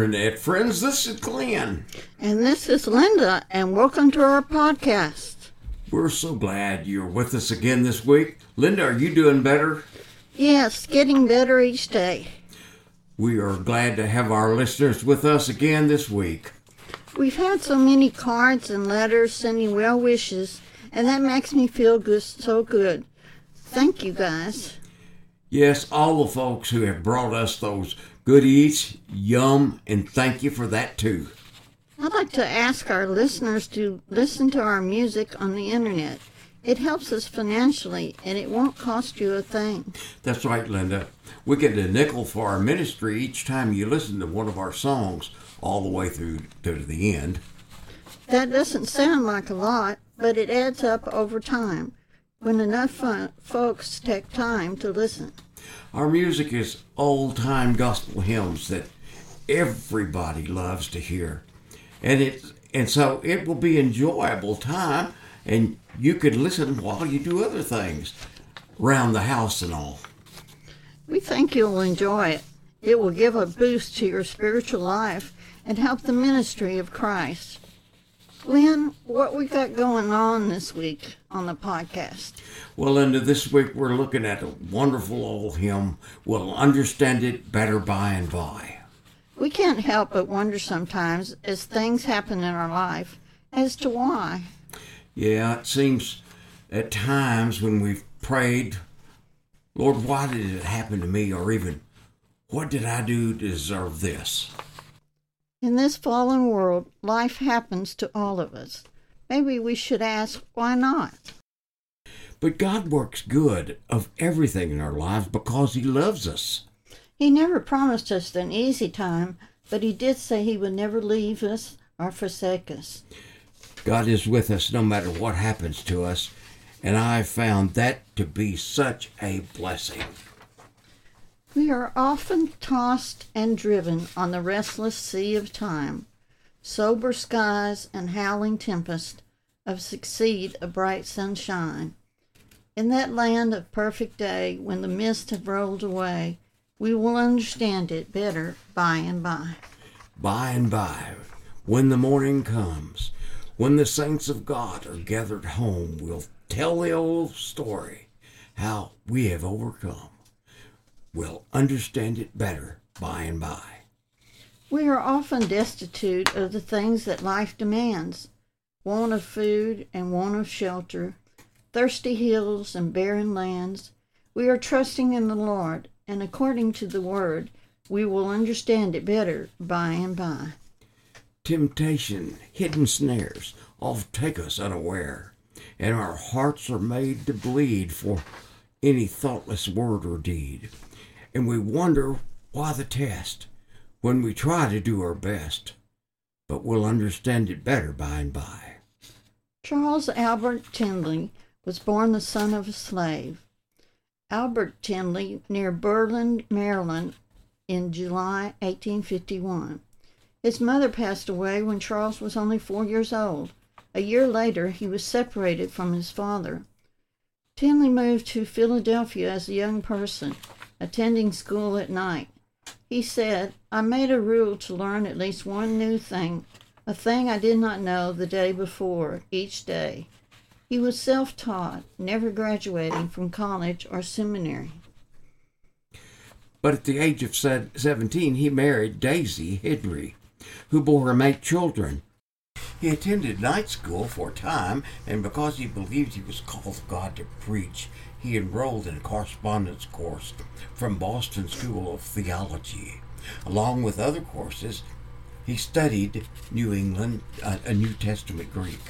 Internet friends, this is Glenn. And this is Linda, and welcome to our podcast. We're so glad you're with us again this week. Linda, are you doing better? Yes, getting better each day. We are glad to have our listeners with us again this week. We've had so many cards and letters sending well wishes, and that makes me feel good, so good. Thank you guys. Yes, all the folks who have brought us those good eats, yum, and thank you for that too. I'd like to ask our listeners to listen to our music on the internet. It helps us financially and it won't cost you a thing. That's right, Linda. We get a nickel for our ministry each time you listen to one of our songs all the way through to the end. That doesn't sound like a lot, but it adds up over time when enough fun- folks take time to listen. Our music is old time gospel hymns that everybody loves to hear. And it's and so it will be enjoyable time and you can listen while you do other things around the house and all. We think you'll enjoy it. It will give a boost to your spiritual life and help the ministry of Christ. Glenn, what we got going on this week on the podcast? Well, Linda, this week we're looking at a wonderful old hymn. We'll understand it better by and by. We can't help but wonder sometimes as things happen in our life as to why. Yeah, it seems at times when we've prayed, Lord, why did it happen to me? Or even, what did I do to deserve this? In this fallen world, life happens to all of us. Maybe we should ask, why not? But God works good of everything in our lives because He loves us. He never promised us an easy time, but He did say He would never leave us or forsake us. God is with us no matter what happens to us, and I found that to be such a blessing. We are often tossed and driven on the restless sea of time. Sober skies and howling tempest of succeed a bright sunshine. In that land of perfect day, when the mists have rolled away, we will understand it better by and by. By and by, when the morning comes, when the saints of God are gathered home, we'll tell the old story how we have overcome. We'll understand it better by and by. We are often destitute of the things that life demands want of food and want of shelter, thirsty hills and barren lands. We are trusting in the Lord, and according to the word, we will understand it better by and by. Temptation, hidden snares, often take us unaware, and our hearts are made to bleed for any thoughtless word or deed. And we wonder why the test when we try to do our best, but we'll understand it better by and by. Charles Albert Tindley was born the son of a slave. Albert Tindley, near Berlin, Maryland, in July 1851. His mother passed away when Charles was only four years old. A year later, he was separated from his father. Tindley moved to Philadelphia as a young person, attending school at night. He said, I made a rule to learn at least one new thing, a thing I did not know the day before, each day. He was self taught, never graduating from college or seminary. But at the age of 17, he married Daisy Henry, who bore him eight children. He attended night school for a time, and because he believed he was called of God to preach, he enrolled in a correspondence course from Boston School of Theology. Along with other courses, he studied New England, uh, a New Testament Greek.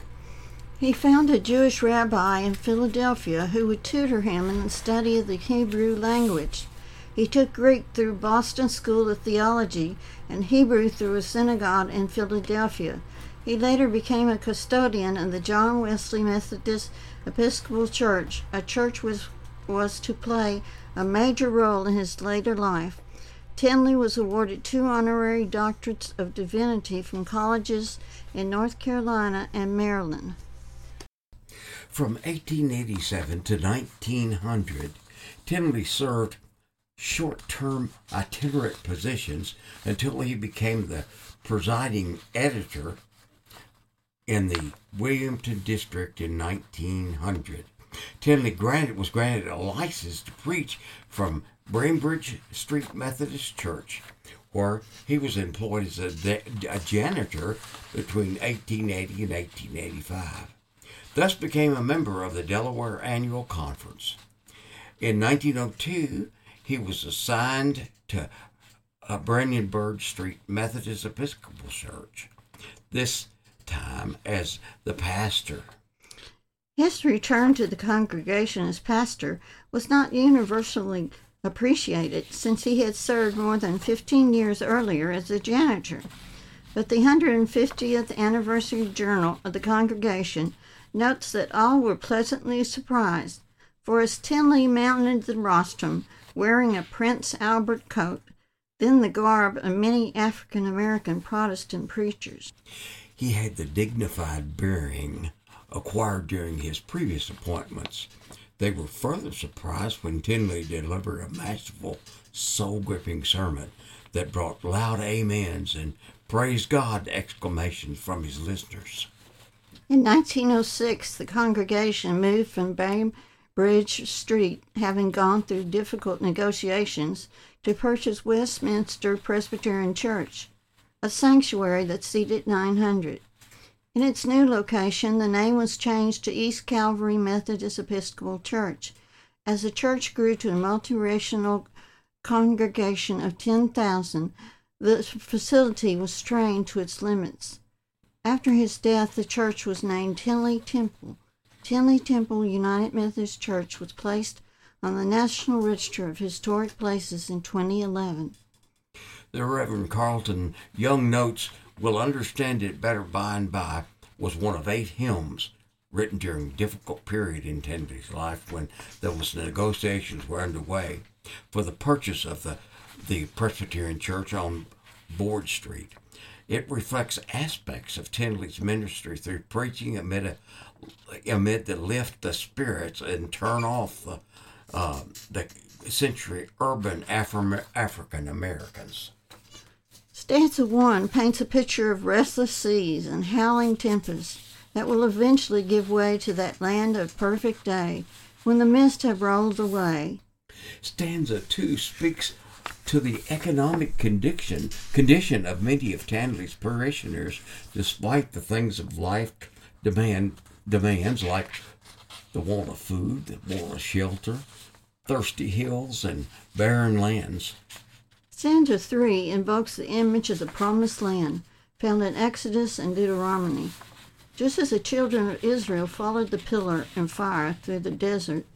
He found a Jewish rabbi in Philadelphia who would tutor him in the study of the Hebrew language. He took Greek through Boston School of Theology and Hebrew through a synagogue in Philadelphia. He later became a custodian in the John Wesley Methodist Episcopal Church, a church which was to play a major role in his later life. Tindley was awarded two honorary doctorates of divinity from colleges in North Carolina and Maryland. From 1887 to 1900, Tindley served short term itinerant positions until he became the presiding elder in the Wilmington district in 1900. Tindley granted, was granted a license to preach from Bainbridge Street Methodist Church, where he was employed as a, a janitor between 1880 and 1885. Thus became a member of the Delaware Annual Conference. In 1902, he was assigned to a Bainbridge Street Methodist Episcopal Church, this time as the pastor. His return to the congregation as pastor was not universally appreciated since he had served more than 15 years earlier as a janitor. But the 150th anniversary journal of the congregation notes that all were pleasantly surprised, for as Tindley mounted the rostrum wearing a Prince Albert coat, then the garb of many African American Protestant preachers. He had the dignified bearing acquired during his previous appointments. They were further surprised when Tindley delivered a masterful, soul gripping sermon that brought loud amens and praise God exclamations from his listeners. In 1906, the congregation moved from Bainbridge Street, having gone through difficult negotiations, to purchase Westminster Presbyterian Church, a sanctuary that seated 900. In its new location, the name was changed to East Calvary Methodist Episcopal Church. As the church grew to a multiracial congregation of 10,000, the facility was strained to its limits. After his death, the church was named Tindley Temple. Tindley Temple United Methodist Church was placed on the National Register of Historic Places in 2011. The Reverend Carlton Young notes, We'll understand it better by and by, was one of eight hymns written during a difficult period in Tindley's life when there was negotiations were underway for the purchase of the, the Presbyterian Church on Broad Street. It reflects aspects of Tindley's ministry through preaching amid a, amid the lift the spirits and turn off the uh, the century urban Afro- African Americans. Stanza 1 paints a picture of restless seas and howling tempests that will eventually give way to that land of perfect day when the mist have rolled away. Stanza 2 speaks to the economic condition condition of many of Tindley's parishioners, despite the things of life demand demands like the want of food, the want of shelter, thirsty hills, and barren lands. Stanza 3 invokes the image of the promised land found in Exodus and Deuteronomy. Just as the children of Israel followed the pillar and fire through the desert,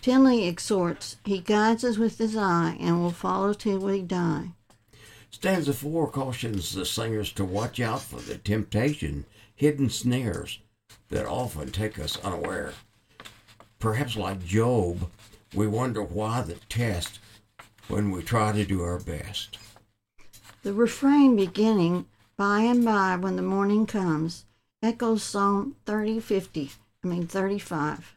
Tindley exhorts, He guides us with His eye and will follow till we die. Stanza 4 cautions the singers to watch out for the temptation, hidden snares that often take us unaware. Perhaps like Job, we wonder why the test when we try to do our best. The refrain beginning, By and by when the morning comes, echoes Psalm 3050, I mean 35.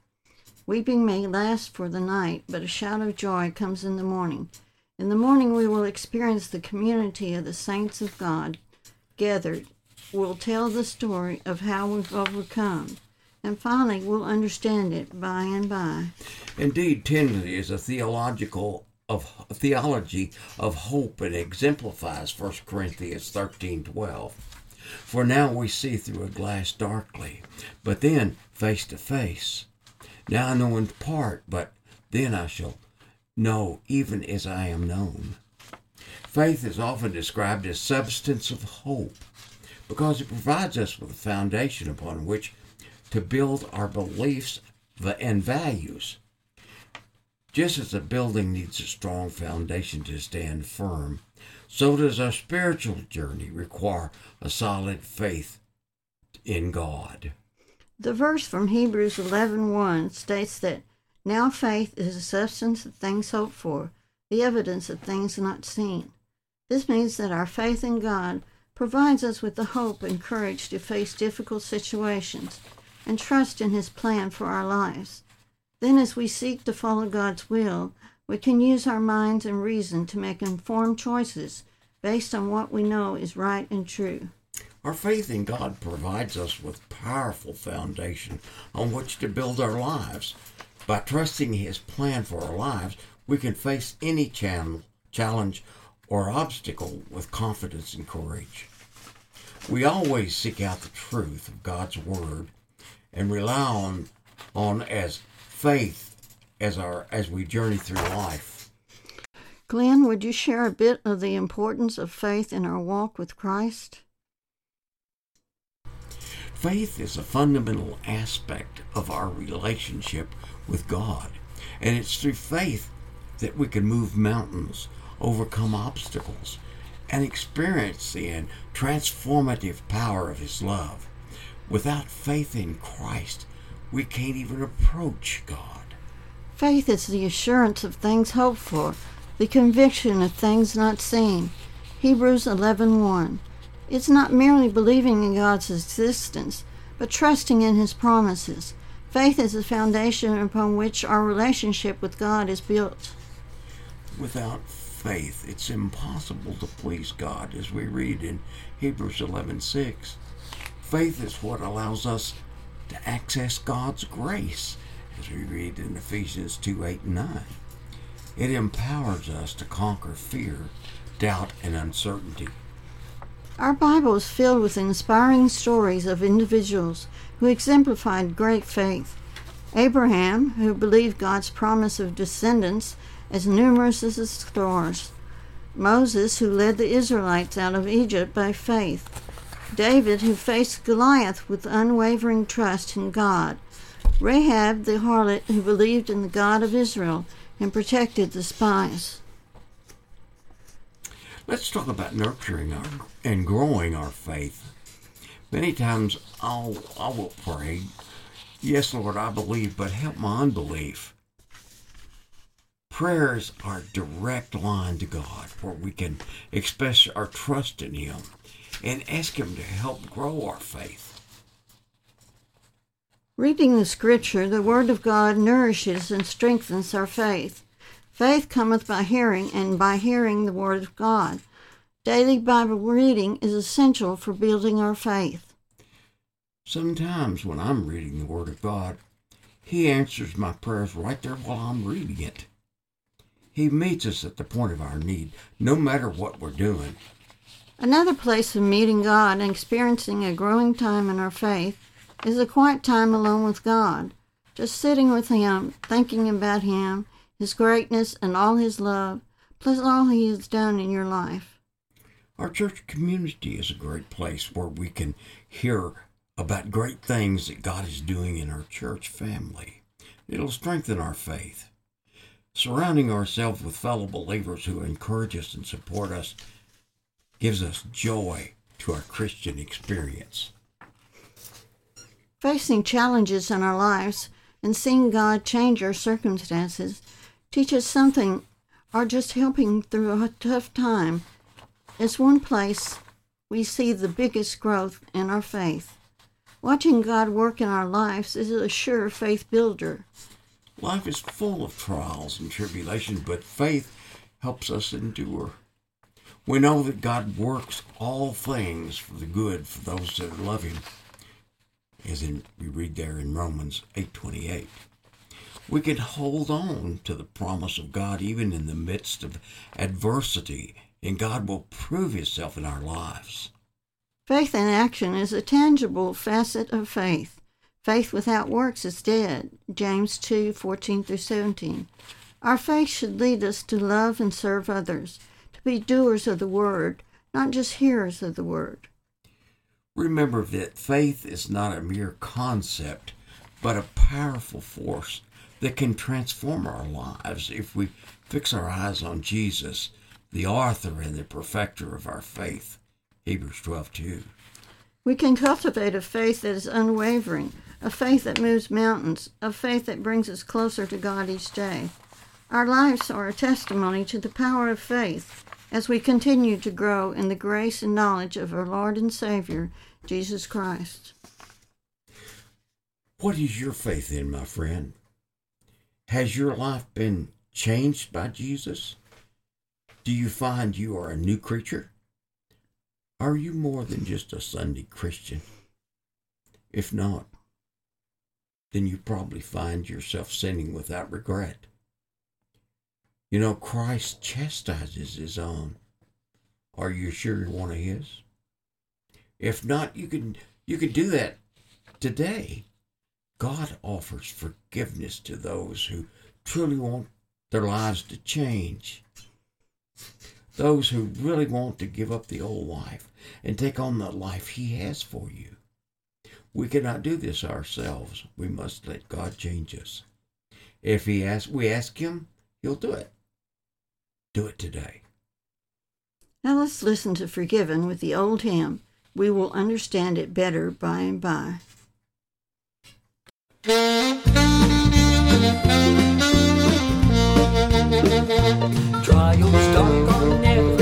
Weeping may last for the night, but a shout of joy comes in the morning. In the morning, we will experience the community of the saints of God gathered. We'll tell the story of how we've overcome. And finally, we'll understand it by and by. Indeed, Tindley is a theological of theology of hope and exemplifies 1 Corinthians 13 12. For now we see through a glass darkly, but then face to face. Now I know in part, but then I shall know even as I am known. Faith is often described as substance of hope because it provides us with a foundation upon which to build our beliefs and values. Just as a building needs a strong foundation to stand firm, so does our spiritual journey require a solid faith in God. The verse from Hebrews 11:1 states that now faith is the substance of things hoped for, the evidence of things not seen. This means that our faith in God provides us with the hope and courage to face difficult situations and trust in His plan for our lives. Then, as we seek to follow God's will, We can use our minds and reason to make informed choices based on what we know is right and true. Our faith in God provides us with powerful foundation on which to build our lives. By trusting His plan for our lives, we can face any challenge or obstacle with confidence and courage. We always seek out the truth of God's Word and rely on, on as faith as our as we journey through life. Glenn, would you share a bit of the importance of faith in our walk with Christ? Faith is a fundamental aspect of our relationship with God, and it's through faith that we can move mountains, overcome obstacles, and experience the transformative power of His love. Without faith in Christ, we can't even approach God. Faith is the assurance of things hoped for, the conviction of things not seen. Hebrews 11:1. It's not merely believing in God's existence, but trusting in his promises. Faith is the foundation upon which our relationship with God is built. Without faith, it's impossible to please God, as we read in Hebrews 11:6. Faith is what allows us to access God's grace, as we read in Ephesians 2 8 and 9. It empowers us to conquer fear, doubt, and uncertainty. Our Bible is filled with inspiring stories of individuals who exemplified great faith. Abraham, who believed God's promise of descendants as numerous as the stars. Moses, who led the Israelites out of Egypt by faith. David, who faced Goliath with unwavering trust in God. Rahab, the harlot, who believed in the God of Israel and protected the spies. Let's talk about nurturing our and growing our faith. Many times I'll I will pray, Yes, Lord, I believe, but help my unbelief. Prayers are direct line to God where we can express our trust in Him and ask Him to help grow our faith. Reading the Scripture, the Word of God nourishes and strengthens our faith. Faith cometh by hearing, and by hearing the Word of God. Daily Bible reading is essential for building our faith. Sometimes when I'm reading the Word of God, He answers my prayers right there while I'm reading it. He meets us at the point of our need, no matter what we're doing. Another place of meeting God and experiencing a growing time in our faith is a quiet time alone with God, just sitting with Him, thinking about Him his greatness, and all His love, plus all He has done in your life. Our church community is a great place where we can hear about great things that God is doing in our church family. It'll strengthen our faith. Surrounding ourselves with fellow believers who encourage us and support us gives us joy to our Christian experience. Facing challenges in our lives and seeing God change our circumstances teaches something or just helping through a tough time is one place we see the biggest growth in our faith. Watching God work in our lives is a sure faith builder. Life is full of trials and tribulations, but faith helps us endure. We know that God works all things for the good for those that love Him, as in we read there in Romans eight twenty eight we can hold on to the promise of God even in the midst of adversity, and God will prove Himself in our lives. Faith in action is a tangible facet of faith. Faith without works is dead. James 2 14 through 17. Our faith should lead us to love and serve others, be doers of the word, not just hearers of the word. Remember that faith is not a mere concept, but a powerful force that can transform our lives if we fix our eyes on Jesus, the author and the perfecter of our faith. Hebrews 12 2. We can cultivate a faith that is unwavering, a faith that moves mountains, a faith that brings us closer to God each day. Our lives are a testimony to the power of faith as we continue to grow in the grace and knowledge of our Lord and Savior, Jesus Christ. What is your faith in, my friend? Has your life been changed by Jesus? Do you find you are a new creature? Are you more than just a Sunday Christian? If not, then you probably find yourself sinning without regret. You know, Christ chastises his own. Are you sure you're one of his? If not, you can you can do that today. God offers forgiveness to those who truly want their lives to change. Those who really want to give up the old life and take on the life He has for you. We cannot do this ourselves. We must let God change us. If He asks, we ask Him, He'll do it. Do it today. Now let's listen to Forgiven with the old hymn. We will understand it better by and by. Trials dark on every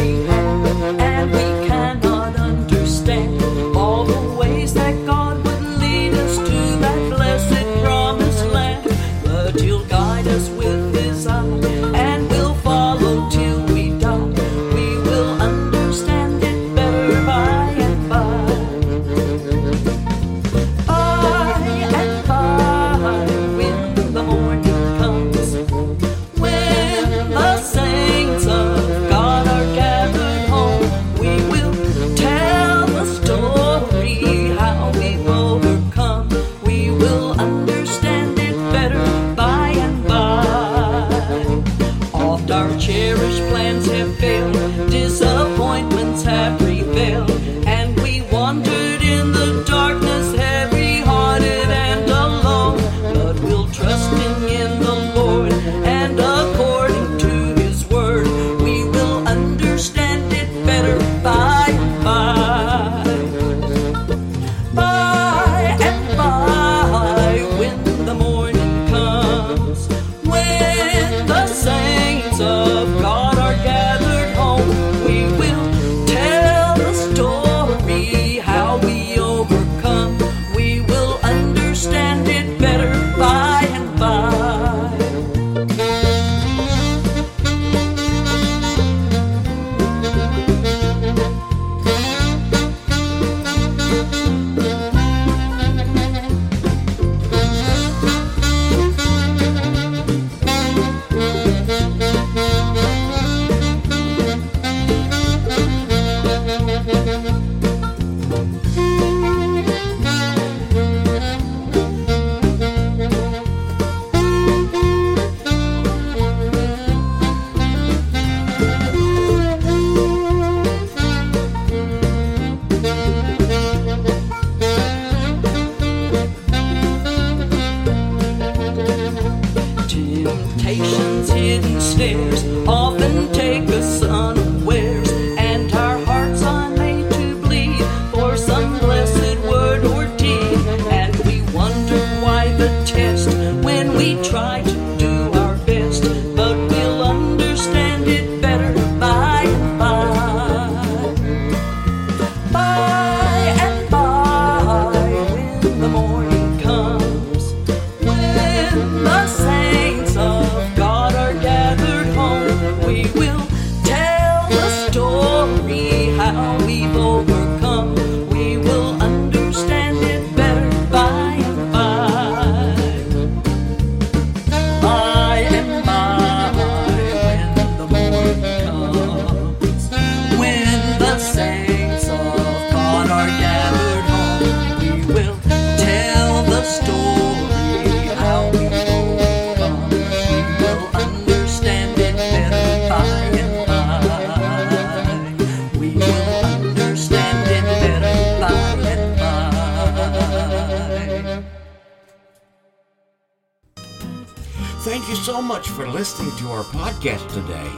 for listening to our podcast today.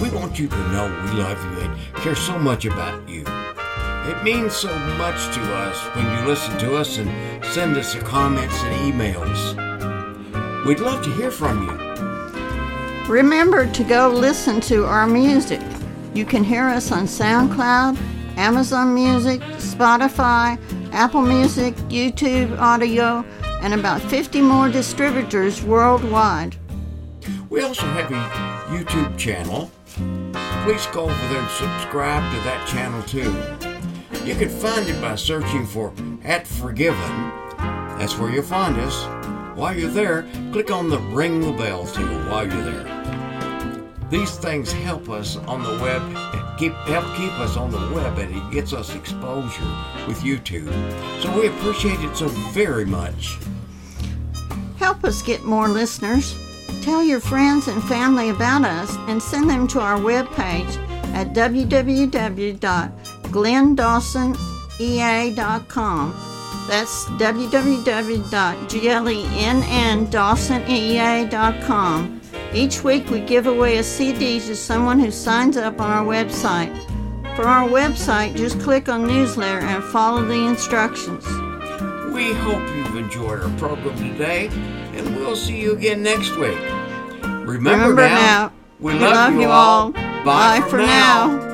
We want you to know we love you and care so much about you. It means so much to us when you listen to us and send us your comments and emails. We'd love to hear from you. Remember to go listen to our music. You can hear us on SoundCloud, Amazon Music, Spotify, Apple Music, YouTube Audio, and about 50 more distributors worldwide. We also have a YouTube channel. Please go over there and subscribe to that channel too. You can find it by searching for At Forgiven. That's where you'll find us. While you're there, click on the ring the bell tool while you're there. These things help us on the web, keep help keep us on the web, and it gets us exposure with YouTube. So we appreciate it so very much. Help us get more listeners. Tell your friends and family about us and send them to our webpage at www.glendawsonea.com. That's www.glendawsonea.com. Each week we give away a CD to someone who signs up on our website. For our website, just click on newsletter and follow the instructions. We hope you've enjoyed our program today, and we'll see you again next week. Remember, Remember now, we love, you all. Bye, for now.